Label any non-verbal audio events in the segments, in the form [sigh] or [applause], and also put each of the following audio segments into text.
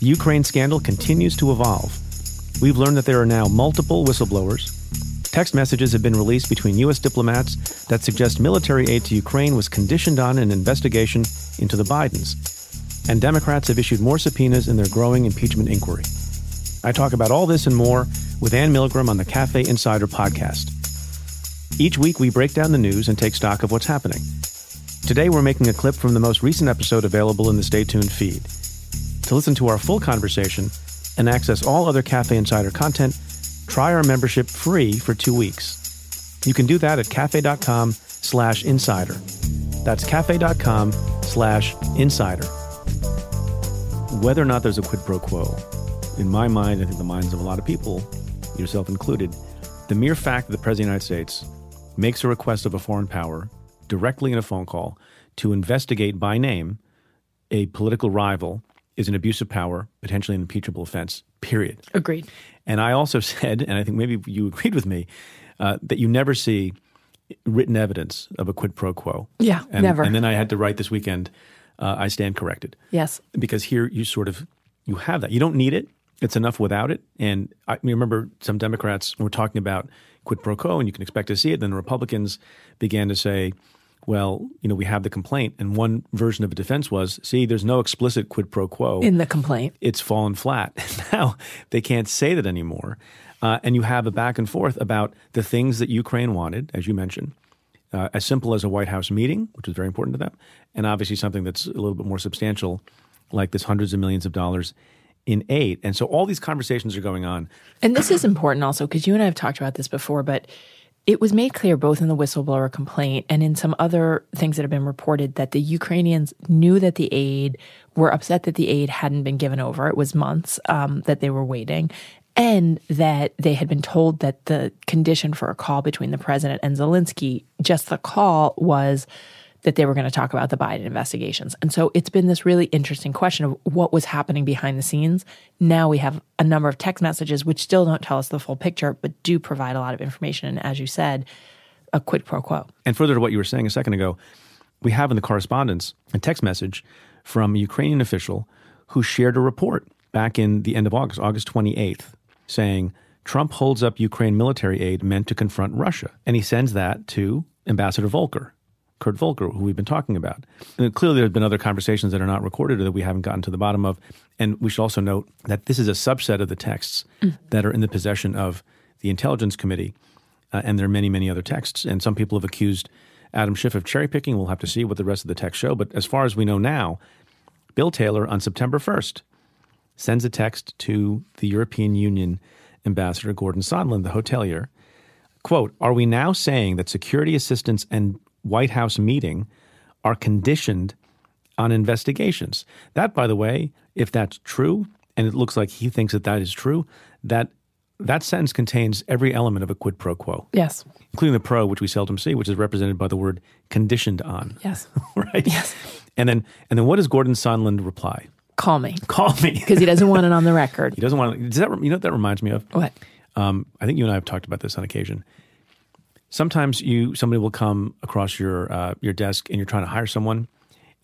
The Ukraine scandal continues to evolve. We've learned that there are now multiple whistleblowers. Text messages have been released between U.S. diplomats that suggest military aid to Ukraine was conditioned on an investigation into the Bidens. And Democrats have issued more subpoenas in their growing impeachment inquiry. I talk about all this and more with Anne Milgram on the Cafe Insider podcast. Each week, we break down the news and take stock of what's happening. Today, we're making a clip from the most recent episode available in the Stay Tuned feed. To listen to our full conversation and access all other Cafe Insider content, try our membership free for two weeks. You can do that at cafe.com slash insider. That's cafe.com slash insider. Whether or not there's a quid pro quo, in my mind, I think the minds of a lot of people, yourself included, the mere fact that the President of the United States makes a request of a foreign power directly in a phone call to investigate by name a political rival is an abuse of power, potentially an impeachable offense, period. Agreed. And I also [laughs] said, and I think maybe you agreed with me, uh, that you never see written evidence of a quid pro quo. Yeah, and, never. And then I had to write this weekend, uh, I stand corrected. Yes. Because here you sort of, you have that. You don't need it. It's enough without it. And I remember some Democrats were talking about quid pro quo, and you can expect to see it. Then the Republicans began to say, well, you know, we have the complaint. And one version of a defense was, see, there's no explicit quid pro quo in the complaint. It's fallen flat. [laughs] now they can't say that anymore. Uh, and you have a back and forth about the things that Ukraine wanted, as you mentioned, uh, as simple as a White House meeting, which is very important to them, and obviously something that's a little bit more substantial, like this hundreds of millions of dollars in aid. And so all these conversations are going on. And this is important also because you and I have talked about this before, but it was made clear both in the whistleblower complaint and in some other things that have been reported that the Ukrainians knew that the aid were upset that the aid hadn't been given over. It was months um, that they were waiting. And that they had been told that the condition for a call between the president and Zelensky, just the call, was that they were going to talk about the Biden investigations. And so it's been this really interesting question of what was happening behind the scenes. Now we have a number of text messages, which still don't tell us the full picture, but do provide a lot of information. And as you said, a quid pro quo. And further to what you were saying a second ago, we have in the correspondence a text message from a Ukrainian official who shared a report back in the end of August, August 28th, saying Trump holds up Ukraine military aid meant to confront Russia. And he sends that to Ambassador Volker, Kurt Volker, who we've been talking about. And clearly, there have been other conversations that are not recorded or that we haven't gotten to the bottom of. And we should also note that this is a subset of the texts mm. that are in the possession of the Intelligence Committee. Uh, and there are many, many other texts. And some people have accused Adam Schiff of cherry picking. We'll have to see what the rest of the text show. But as far as we know now, Bill Taylor on September 1st sends a text to the European Union ambassador, Gordon Sondland, the hotelier. Quote, are we now saying that security assistance and White House meeting are conditioned on investigations. That, by the way, if that's true, and it looks like he thinks that that is true, that that sentence contains every element of a quid pro quo. Yes. Including the pro, which we seldom see, which is represented by the word conditioned on. Yes. [laughs] right? Yes. And then and then what does Gordon Sondland reply? Call me. Call me. [laughs] Because he doesn't want it on the record. [laughs] he doesn't want it. Does that, you know what that reminds me of? What? Um, I think you and I have talked about this on occasion. Sometimes you somebody will come across your uh, your desk and you're trying to hire someone,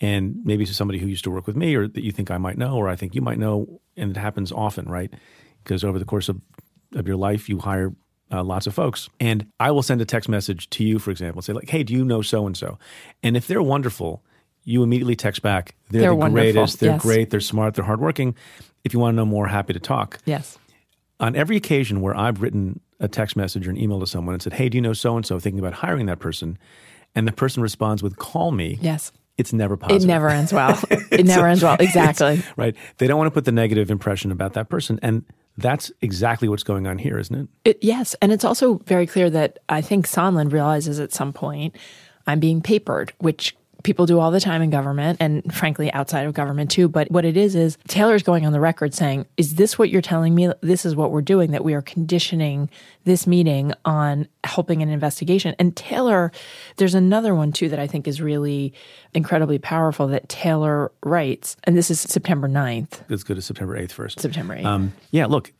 and maybe it's somebody who used to work with me or that you think I might know or I think you might know, and it happens often, right? Because over the course of of your life, you hire uh, lots of folks, and I will send a text message to you, for example, and say like, "Hey, do you know so and so?" And if they're wonderful, you immediately text back, "They're, They're the wonderful, greatest. They're yes. great. They're smart. They're hardworking." If you want to know more, happy to talk Yes. on every occasion where I've written a text message or an email to someone and said, Hey, do you know so and so, thinking about hiring that person, and the person responds with, Call me, Yes. it's never positive. [laughs] It never ends well. It never ends well. Exactly. [laughs] Right. They don't want to put the negative impression about that person. And that's exactly what's going on here, isn't it? It, yes, and it's also very clear that I think Sondland realizes at some point I'm being papered, which people do all the time in government and frankly outside of government too. But what it is is Taylor's going on the record saying, "Is this what you're telling me? This is what we're doing. That we are conditioning this meeting on helping an investigation." And Taylor, there's another one too that I think is really incredibly powerful that Taylor writes, and this is September 9th. Let's go to September 8th first. September 8th. Um, yeah, look,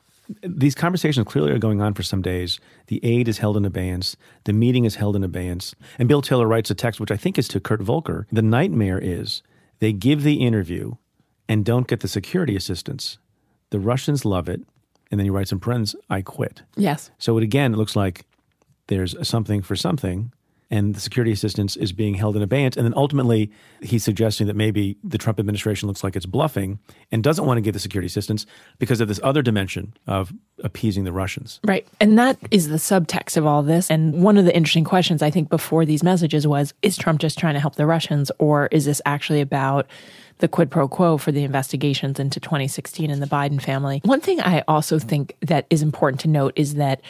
these conversations clearly are going on for some days. The aid is held in abeyance. The meeting is held in abeyance. And Bill Taylor writes a text, which I think is to Kurt Volker. The nightmare is they give the interview and don't get the security assistance. The Russians love it. And then he writes in parentheses, I quit. yes. So it again it looks like there's something for something, and the security assistance is being held in abeyance. And then ultimately, he's suggesting that maybe the Trump administration looks like it's bluffing and doesn't want to give the security assistance because of this other dimension of appeasing the Russians. Right. And that is the subtext of all this. And one of the interesting questions I think before these messages was is Trump just trying to help the Russians, or is this actually about the quid pro quo for the investigations into 2016 in the Biden family? One thing I also think that is important to note is that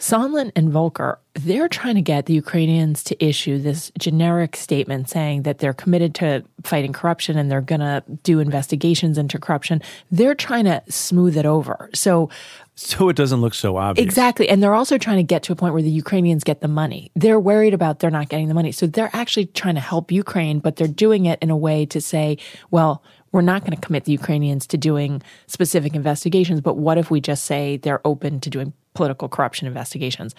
Sondland and Volker, they're trying to get the Ukrainians to issue this generic statement saying that they're committed to fighting corruption and they're going to do investigations into corruption. They're trying to smooth it over. So So it doesn't look so obvious. Exactly. And they're also trying to get to a point where the Ukrainians get the money. They're worried about they're not getting the money. So they're actually trying to help Ukraine, but they're doing it in a way to say, well, we're not going to commit the Ukrainians to doing specific investigations, but what if we just say they're open to doing political corruption investigations?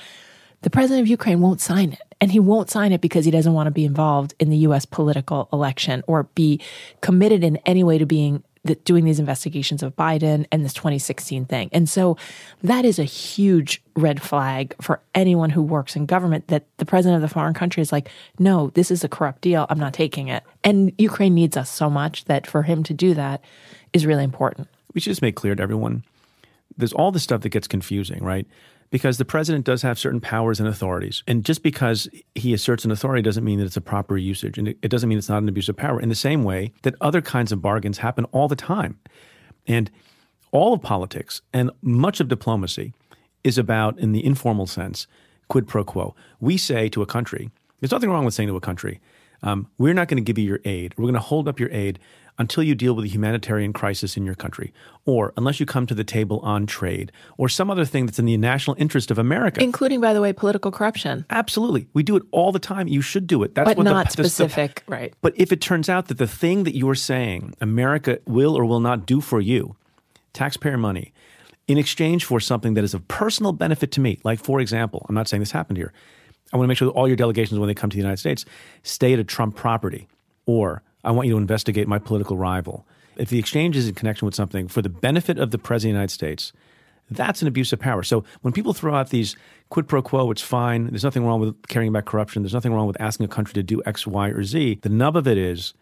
The president of Ukraine won't sign it. And he won't sign it because he doesn't want to be involved in the US political election or be committed in any way to being that doing these investigations of Biden and this 2016 thing. And so that is a huge red flag for anyone who works in government that the president of the foreign country is like, no, this is a corrupt deal. I'm not taking it. And Ukraine needs us so much that for him to do that is really important. we should just make clear to everyone there's all this stuff that gets confusing, right? Because the president does have certain powers and authorities. And just because he asserts an authority doesn't mean that it's a proper usage. And it, doesn't mean it's not an abuse of power in the same way that other kinds of bargains happen all the time. And all of politics and much of diplomacy is about, in the informal sense, quid pro quo. We say to a country, there's nothing wrong with saying to a country, um, we're not going to give you your aid. We're going to hold up your aid until you deal with a humanitarian crisis in your country, or unless you come to the table on trade, or some other thing that's in the national interest of America. Including, by the way, political corruption, Absolutely. We do it all the time. You should do it. That's but what not the- the- specific. right. but if it turns out that the thing that you're saying America will or will not do for you, taxpayer money, in exchange for something that is of personal benefit to me, like, for example, I'm not saying this happened here. I want to make sure that all your delegations, when they come to the United States, stay at a Trump property, or I want you to investigate my political rival. If the exchange is in connection with something for the benefit of the President of the United States, that's an abuse of power. So when people throw out these quid pro quo, it's fine. There's nothing wrong with caring about corruption. There's nothing wrong with asking a country to do X, Y, or Z. The nub of it is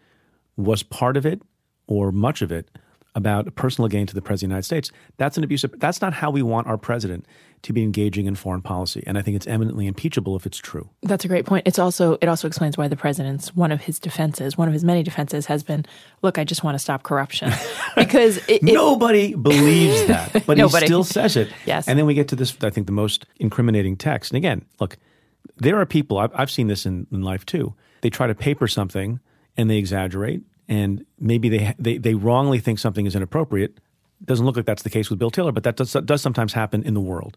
was part of it or much of it about personal gain to the president of the United States. That's an abuse of that's not how we want our president to be engaging in foreign policy. And I think it's eminently impeachable if it's true. That's a great point. It's also it also explains why the president's one of his defenses, one of his many defenses, has been, look, I just want to stop corruption, [laughs] because it, it- Nobody believes that, but he still says it. Yes. And then we get to this, I think, the most incriminating text. And again, look, there are people, I've, I've seen this in, in life too. They try to paper something and they exaggerate, and maybe they, they, they wrongly think something is inappropriate. Doesn't look like that's the case with Bill Taylor, but that does, does sometimes happen in the world.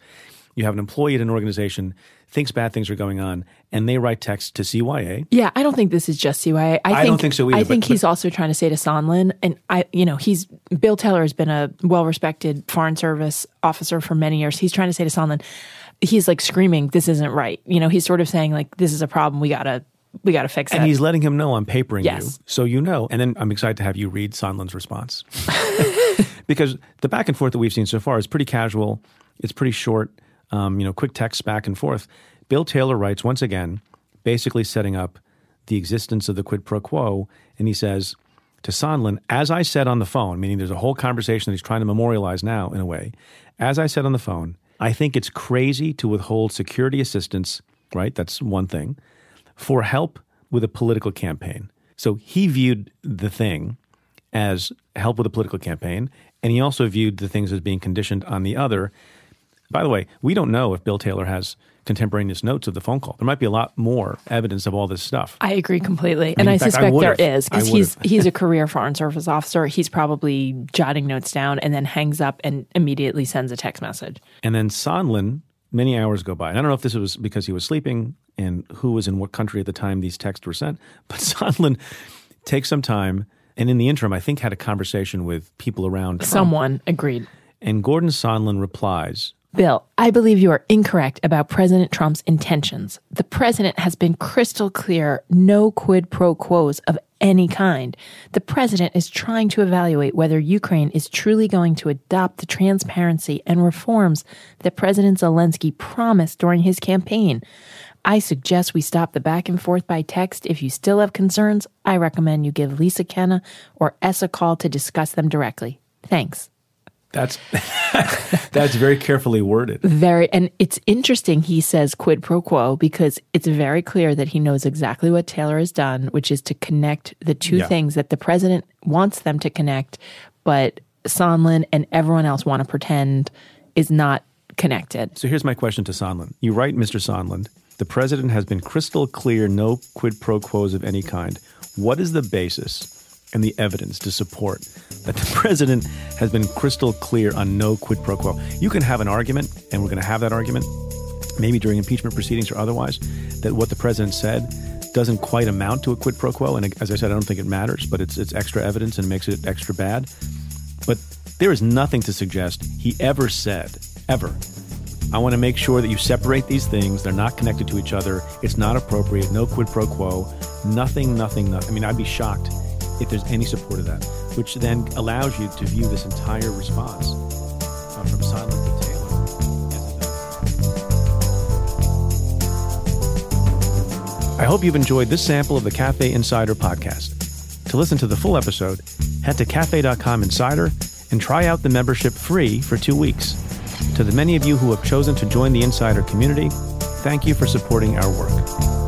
You have an employee at an organization, thinks bad things are going on, and they write text to CYA. Yeah, I don't think this is just CYA. I, I don't think so either, I think but- he's also trying to say to Sondland, and I, you know, he's Bill Taylor has been a well-respected foreign service officer for many years. He's trying to say to Sondland, he's like screaming, "This isn't right." You know, he's sort of saying like, "This is a problem. We gotta we gotta fix it." And he's letting him know I'm papering Yes. you, so you know. And then I'm excited to have you read Sondland's response [laughs] because the back and forth that we've seen so far is pretty casual. It's pretty short, um, you know, quick texts back and forth. Bill Taylor writes once again, basically setting up the existence of the quid pro quo, and he says to Sondland, as I said on the phone, meaning there's a whole conversation that he's trying to memorialize now in a way. As I said on the phone, I think it's crazy to withhold security assistance, right? That's one thing, for help with a political campaign. So he viewed the thing as help with a political campaign, and he also viewed the things as being conditioned on the other. By the way, we don't know if Bill Taylor has contemporaneous notes of the phone call. There might be a lot more evidence of all this stuff. I agree completely, and I fact, suspect there would've. is I because he's he's a [laughs] career foreign service officer. He's probably jotting notes down and then hangs up and immediately sends a text message. And then Sondland, many hours go by. And I don't know if this was because he was sleeping and who was in what country at the time these texts were sent, [laughs] but Sondland takes some time and in the interim, I think had a conversation with people around Trump. Someone agreed. And Gordon Sondland replies, Bill, I believe you are incorrect about President Trump's intentions. The president has been crystal clear no quid pro quos of any kind. The president is trying to evaluate whether Ukraine is truly going to adopt the transparency and reforms that President Zelensky promised during his campaign. I suggest we stop the back and forth by text. If you still have concerns, I recommend you give Lisa Kenna or S a call to discuss them directly. Thanks. That's [laughs] that's very carefully worded. very and it's interesting he says quid pro quo because it's very clear that he knows exactly what Taylor has done which is to connect the two Yeah. things that the president wants them to connect but Sondland and everyone else want to pretend is not connected So here's my question to Sondland. You write, Mr. Sondland, the president has been crystal clear no quid pro quos of any kind. What is the basis and the evidence to support that the [laughs] president has been crystal clear on no quid pro quo? You can have an argument, and we're going to have that argument, maybe during impeachment proceedings or otherwise, that what the president said doesn't quite amount to a quid pro quo. And as I said, I don't think it matters, but it's, it's extra evidence and makes it extra bad. But there is nothing to suggest he ever said, ever, I want to make sure that you separate these things. They're not connected to each other. It's not appropriate. No quid pro quo. Nothing, nothing, nothing. I mean, I'd be shocked if there's any support of that, which then allows you to view this entire response uh, from Sondland to Taylor. I hope you've enjoyed this sample of the Cafe Insider podcast. To listen to the full episode, head to cafe.com insider and try out the membership free for two weeks. To the many of you who have chosen to join the Insider community, thank you for supporting our work.